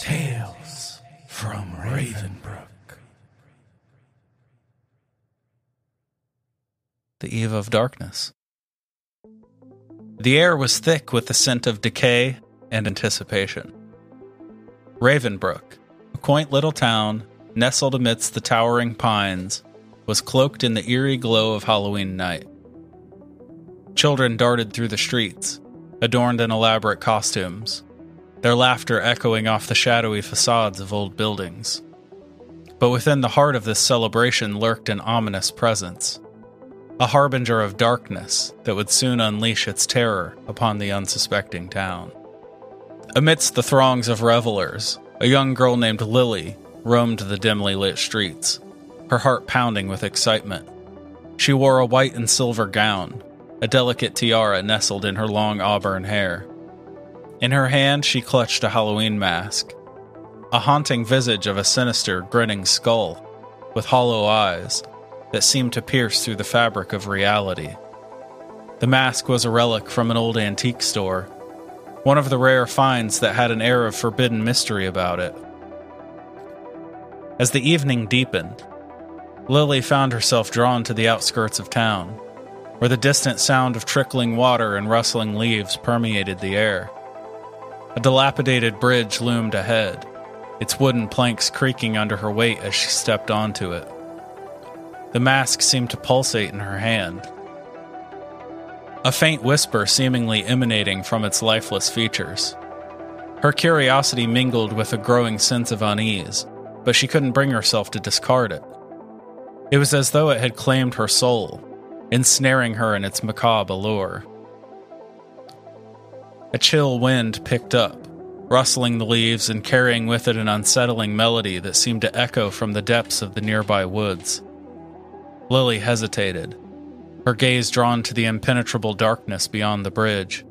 Tales from Ravenbrook. The Eve of Darkness. The air was thick with the scent of decay and anticipation. Ravenbrook, a quaint little town nestled amidst the towering pines, was cloaked in the eerie glow of Halloween night. Children darted through the streets, adorned in elaborate costumes, their laughter echoing off the shadowy facades of old buildings. But within the heart of this celebration lurked an ominous presence, a harbinger of darkness that would soon unleash its terror upon the unsuspecting town. Amidst the throngs of revelers, a young girl named Lily roamed the dimly lit streets, her heart pounding with excitement. She wore a white and silver gown, a delicate tiara nestled in her long auburn hair. In her hand, she clutched a Halloween mask, a haunting visage of a sinister, grinning skull with hollow eyes that seemed to pierce through the fabric of reality. The mask was a relic from an old antique store, one of the rare finds that had an air of forbidden mystery about it. As the evening deepened, Lily found herself drawn to the outskirts of town, where the distant sound of trickling water and rustling leaves permeated the air. A dilapidated bridge loomed ahead, its wooden planks creaking under her weight as she stepped onto it. The mask seemed to pulsate in her hand, a faint whisper seemingly emanating from its lifeless features. Her curiosity mingled with a growing sense of unease, but she couldn't bring herself to discard it. It was as though it had claimed her soul, ensnaring her in its macabre allure. A chill wind picked up, rustling the leaves and carrying with it an unsettling melody that seemed to echo from the depths of the nearby woods. Lily hesitated, her gaze drawn to the impenetrable darkness beyond the bridge.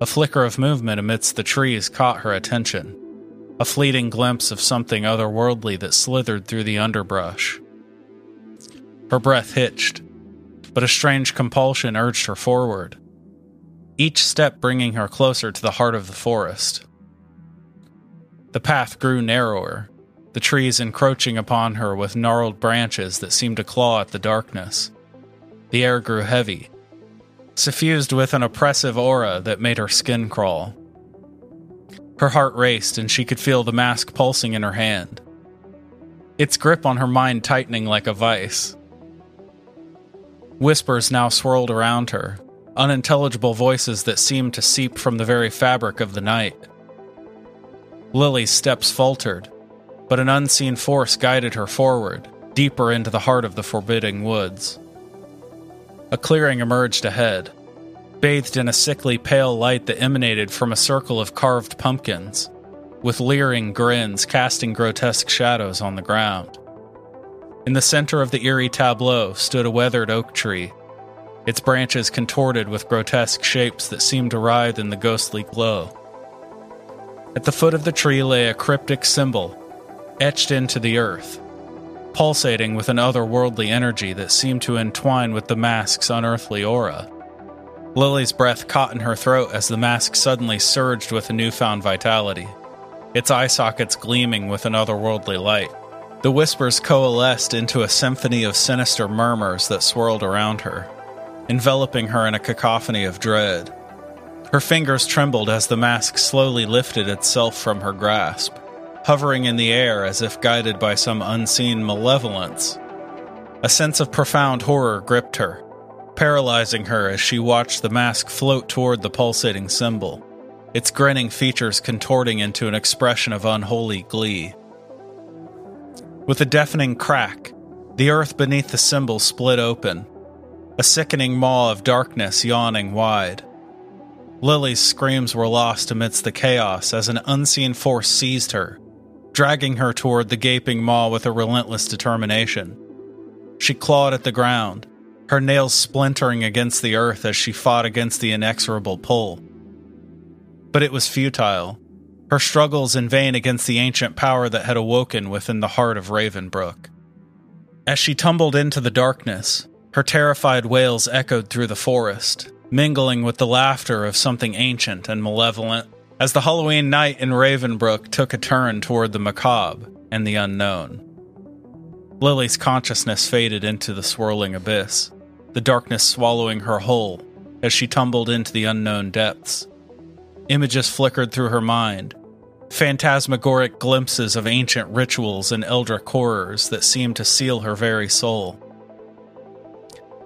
A flicker of movement amidst the trees caught her attention, a fleeting glimpse of something otherworldly that slithered through the underbrush. Her breath hitched, but a strange compulsion urged her forward, each step bringing her closer to the heart of the forest. The path grew narrower, the trees encroaching upon her with gnarled branches that seemed to claw at the darkness. The air grew heavy, suffused with an oppressive aura that made her skin crawl. Her heart raced, and she could feel the mask pulsing in her hand, its grip on her mind tightening like a vice. Whispers now swirled around her, unintelligible voices that seemed to seep from the very fabric of the night. Lily's steps faltered, but an unseen force guided her forward, deeper into the heart of the forbidding woods. A clearing emerged ahead, bathed in a sickly pale light that emanated from a circle of carved pumpkins, with leering grins casting grotesque shadows on the ground. In the center of the eerie tableau stood a weathered oak tree, its branches contorted with grotesque shapes that seemed to writhe in the ghostly glow. At the foot of the tree lay a cryptic symbol, etched into the earth, pulsating with an otherworldly energy that seemed to entwine with the mask's unearthly aura. Lily's breath caught in her throat as the mask suddenly surged with a newfound vitality, its eye sockets gleaming with an otherworldly light. The whispers coalesced into a symphony of sinister murmurs that swirled around her, enveloping her in a cacophony of dread. Her fingers trembled as the mask slowly lifted itself from her grasp, hovering in the air as if guided by some unseen malevolence. A sense of profound horror gripped her, paralyzing her as she watched the mask float toward the pulsating symbol, its grinning features contorting into an expression of unholy glee. With a deafening crack, the earth beneath the symbol split open, a sickening maw of darkness yawning wide. Lily's screams were lost amidst the chaos as an unseen force seized her, dragging her toward the gaping maw with a relentless determination. She clawed at the ground, her nails splintering against the earth as she fought against the inexorable pull. But it was futile her struggles in vain against the ancient power that had awoken within the heart of Ravenbrook. As she tumbled into the darkness, her terrified wails echoed through the forest, mingling with the laughter of something ancient and malevolent. As the Halloween night in Ravenbrook took a turn toward the macabre and the unknown, Lily's consciousness faded into the swirling abyss, the darkness swallowing her whole as she tumbled into the unknown depths. Images flickered through her mind, phantasmagoric glimpses of ancient rituals and eldritch horrors that seemed to seal her very soul.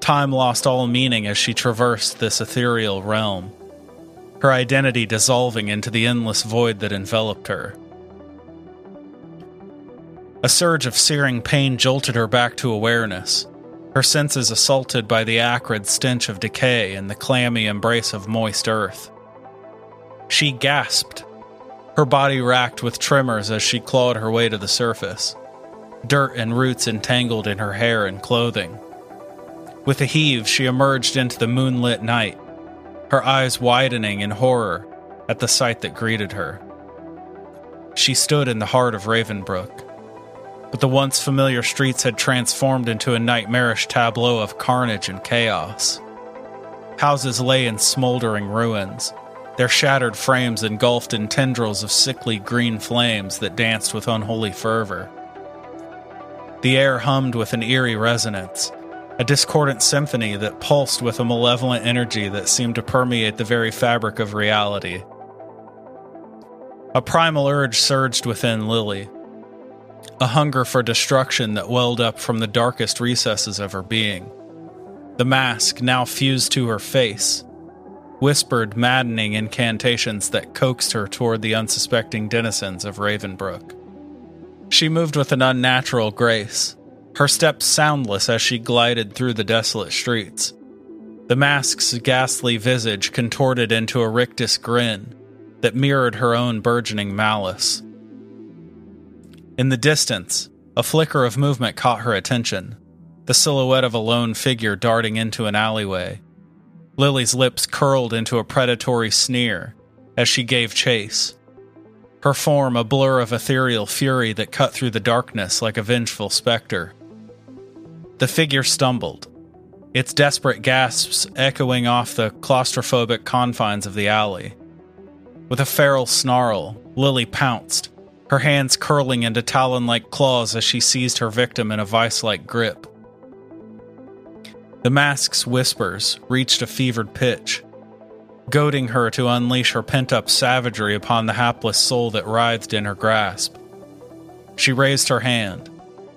Time lost all meaning as she traversed this ethereal realm, her identity dissolving into the endless void that enveloped her. A surge of searing pain jolted her back to awareness, her senses assaulted by the acrid stench of decay and the clammy embrace of moist earth. She gasped, her body racked with tremors as she clawed her way to the surface, dirt and roots entangled in her hair and clothing. With a heave, she emerged into the moonlit night, her eyes widening in horror at the sight that greeted her. She stood in the heart of Ravenbrook, but the once familiar streets had transformed into a nightmarish tableau of carnage and chaos. Houses lay in smoldering ruins, their shattered frames engulfed in tendrils of sickly green flames that danced with unholy fervor. The air hummed with an eerie resonance, a discordant symphony that pulsed with a malevolent energy that seemed to permeate the very fabric of reality. A primal urge surged within Lily, a hunger for destruction that welled up from the darkest recesses of her being. The mask, now fused to her face, whispered maddening incantations that coaxed her toward the unsuspecting denizens of Ravenbrook. She moved with an unnatural grace, her steps soundless as she glided through the desolate streets. The mask's ghastly visage contorted into a rictus grin that mirrored her own burgeoning malice. In the distance, a flicker of movement caught her attention the silhouette of a lone figure darting into an alleyway. Lily's lips curled into a predatory sneer as she gave chase, her form a blur of ethereal fury that cut through the darkness like a vengeful specter. The figure stumbled, its desperate gasps echoing off the claustrophobic confines of the alley. With a feral snarl, Lily pounced, her hands curling into talon like claws as she seized her victim in a vice like grip. The mask's whispers reached a fevered pitch, goading her to unleash her pent up savagery upon the hapless soul that writhed in her grasp. She raised her hand,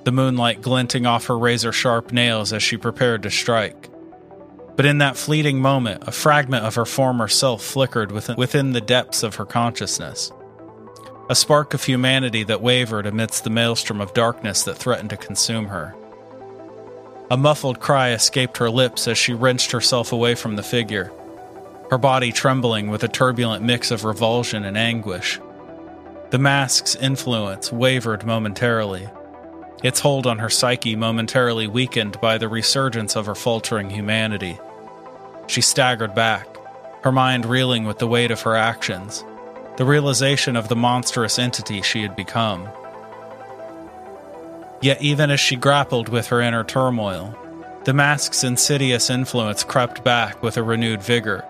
the moonlight glinting off her razor sharp nails as she prepared to strike. But in that fleeting moment, a fragment of her former self flickered within, the depths of her consciousness a spark of humanity that wavered amidst the maelstrom of darkness that threatened to consume her. A muffled cry escaped her lips as she wrenched herself away from the figure, her body trembling with a turbulent mix of revulsion and anguish. The mask's influence wavered momentarily, its hold on her psyche momentarily weakened by the resurgence of her faltering humanity. She staggered back, her mind reeling with the weight of her actions the realization of the monstrous entity she had become. Yet, even as she grappled with her inner turmoil, the mask's insidious influence crept back with a renewed vigor,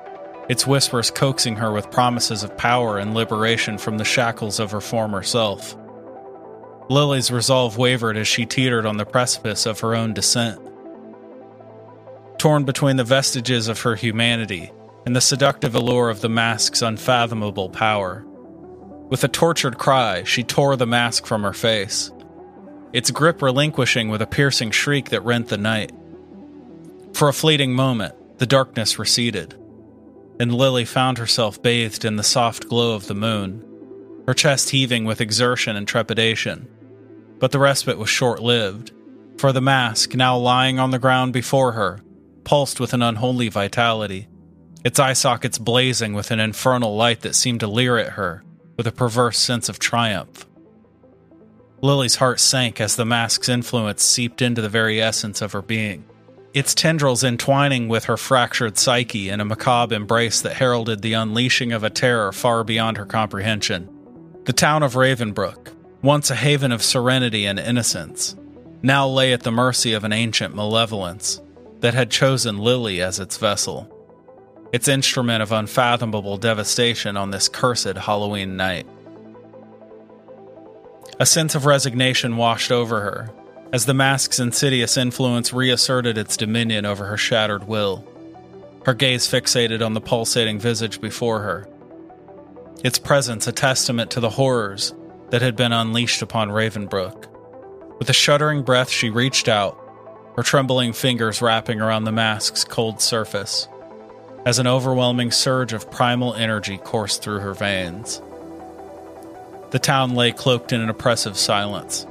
its whispers coaxing her with promises of power and liberation from the shackles of her former self. Lily's resolve wavered as she teetered on the precipice of her own descent. Torn between the vestiges of her humanity and the seductive allure of the mask's unfathomable power. With a tortured cry, she tore the mask from her face, its grip relinquishing with a piercing shriek that rent the night. For a fleeting moment, the darkness receded, and Lily found herself bathed in the soft glow of the moon, her chest heaving with exertion and trepidation. But the respite was short lived, for the mask, now lying on the ground before her, pulsed with an unholy vitality its eye sockets blazing with an infernal light that seemed to leer at her with a perverse sense of triumph. Lily's heart sank as the mask's influence seeped into the very essence of her being, its tendrils entwining with her fractured psyche in a macabre embrace that heralded the unleashing of a terror far beyond her comprehension. The town of Ravenbrook, once a haven of serenity and innocence, now lay at the mercy of an ancient malevolence that had chosen Lily as its vessel. its instrument of unfathomable devastation on this cursed Halloween night. A sense of resignation washed over her as the mask's insidious influence reasserted its dominion over her shattered will, her gaze fixated on the pulsating visage before her. Its presence a testament to the horrors that had been unleashed upon Ravenbrook. With a shuddering breath, she reached out, her trembling fingers wrapping around the mask's cold surface, as an overwhelming surge of primal energy coursed through her veins. The town lay cloaked in an oppressive silence,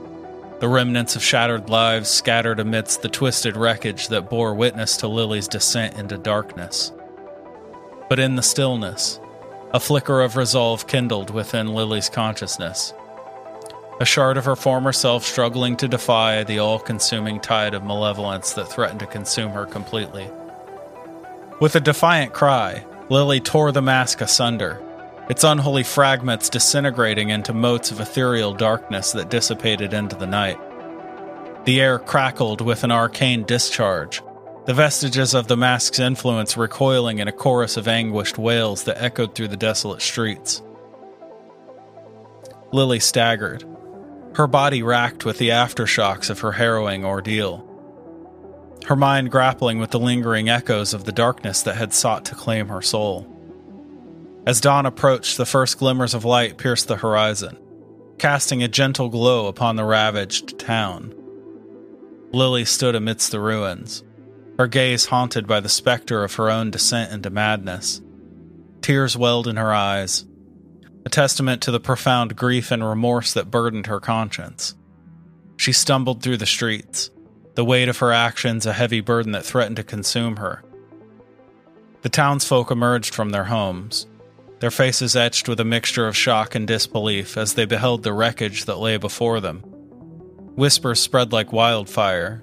the remnants of shattered lives scattered amidst the twisted wreckage that bore witness to Lily's descent into darkness. But in the stillness, a flicker of resolve kindled within Lily's consciousness a shard of her former self struggling to defy the all consuming tide of malevolence that threatened to consume her completely. With a defiant cry, Lily tore the mask asunder, its unholy fragments disintegrating into motes of ethereal darkness that dissipated into the night. The air crackled with an arcane discharge, the vestiges of the mask's influence recoiling in a chorus of anguished wails that echoed through the desolate streets. Lily staggered, her body racked with the aftershocks of her harrowing ordeal. Her mind grappling with the lingering echoes of the darkness that had sought to claim her soul. As dawn approached, the first glimmers of light pierced the horizon, casting a gentle glow upon the ravaged town. Lily stood amidst the ruins, her gaze haunted by the specter of her own descent into madness. Tears welled in her eyes, a testament to the profound grief and remorse that burdened her conscience. She stumbled through the streets, the weight of her actions a heavy burden that threatened to consume her. The townsfolk emerged from their homes, their faces etched with a mixture of shock and disbelief as they beheld the wreckage that lay before them. Whispers spread like wildfire.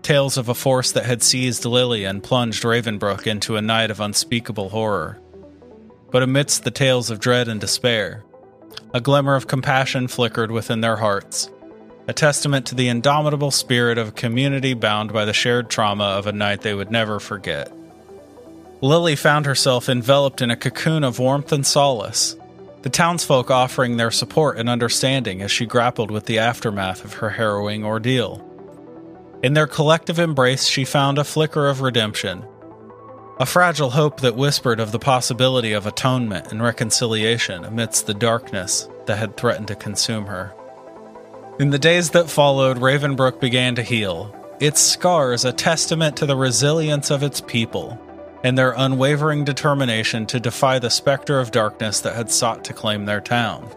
Tales of a force that had seized Lily and plunged Ravenbrook into a night of unspeakable horror. But amidst the tales of dread and despair, a glimmer of compassion flickered within their hearts, a testament to the indomitable spirit of a community bound by the shared trauma of a night they would never forget. Lily found herself enveloped in a cocoon of warmth and solace, the townsfolk offering their support and understanding as she grappled with the aftermath of her harrowing ordeal. In their collective embrace, she found a flicker of redemption a fragile hope that whispered of the possibility of atonement and reconciliation amidst the darkness that had threatened to consume her. In the days that followed, Ravenbrook began to heal, its scars a testament to the resilience of its people and their unwavering determination to defy the specter of darkness that had sought to claim their town.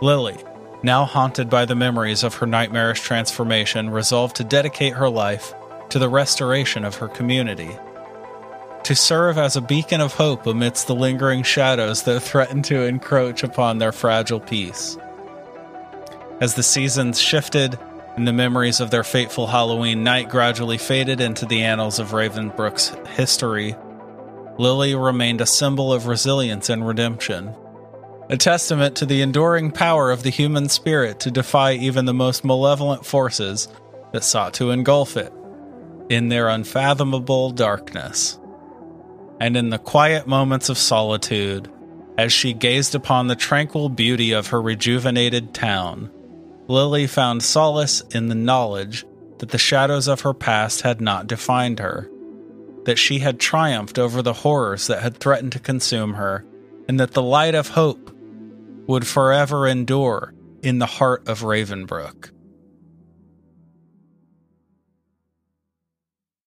Lily, now haunted by the memories of her nightmarish transformation, resolved to dedicate her life to the restoration of her community to serve as a beacon of hope amidst the lingering shadows that threaten to encroach upon their fragile peace. As the seasons shifted and the memories of their fateful Halloween night gradually faded into the annals of Ravenbrook's history, Lily remained a symbol of resilience and redemption, a testament to the enduring power of the human spirit to defy even the most malevolent forces that sought to engulf it in their unfathomable darkness and in the quiet moments of solitude, as she gazed upon the tranquil beauty of her rejuvenated town, Lily found solace in the knowledge that the shadows of her past had not defined her, that she had triumphed over the horrors that had threatened to consume her, and that the light of hope would forever endure in the heart of Ravenbrook.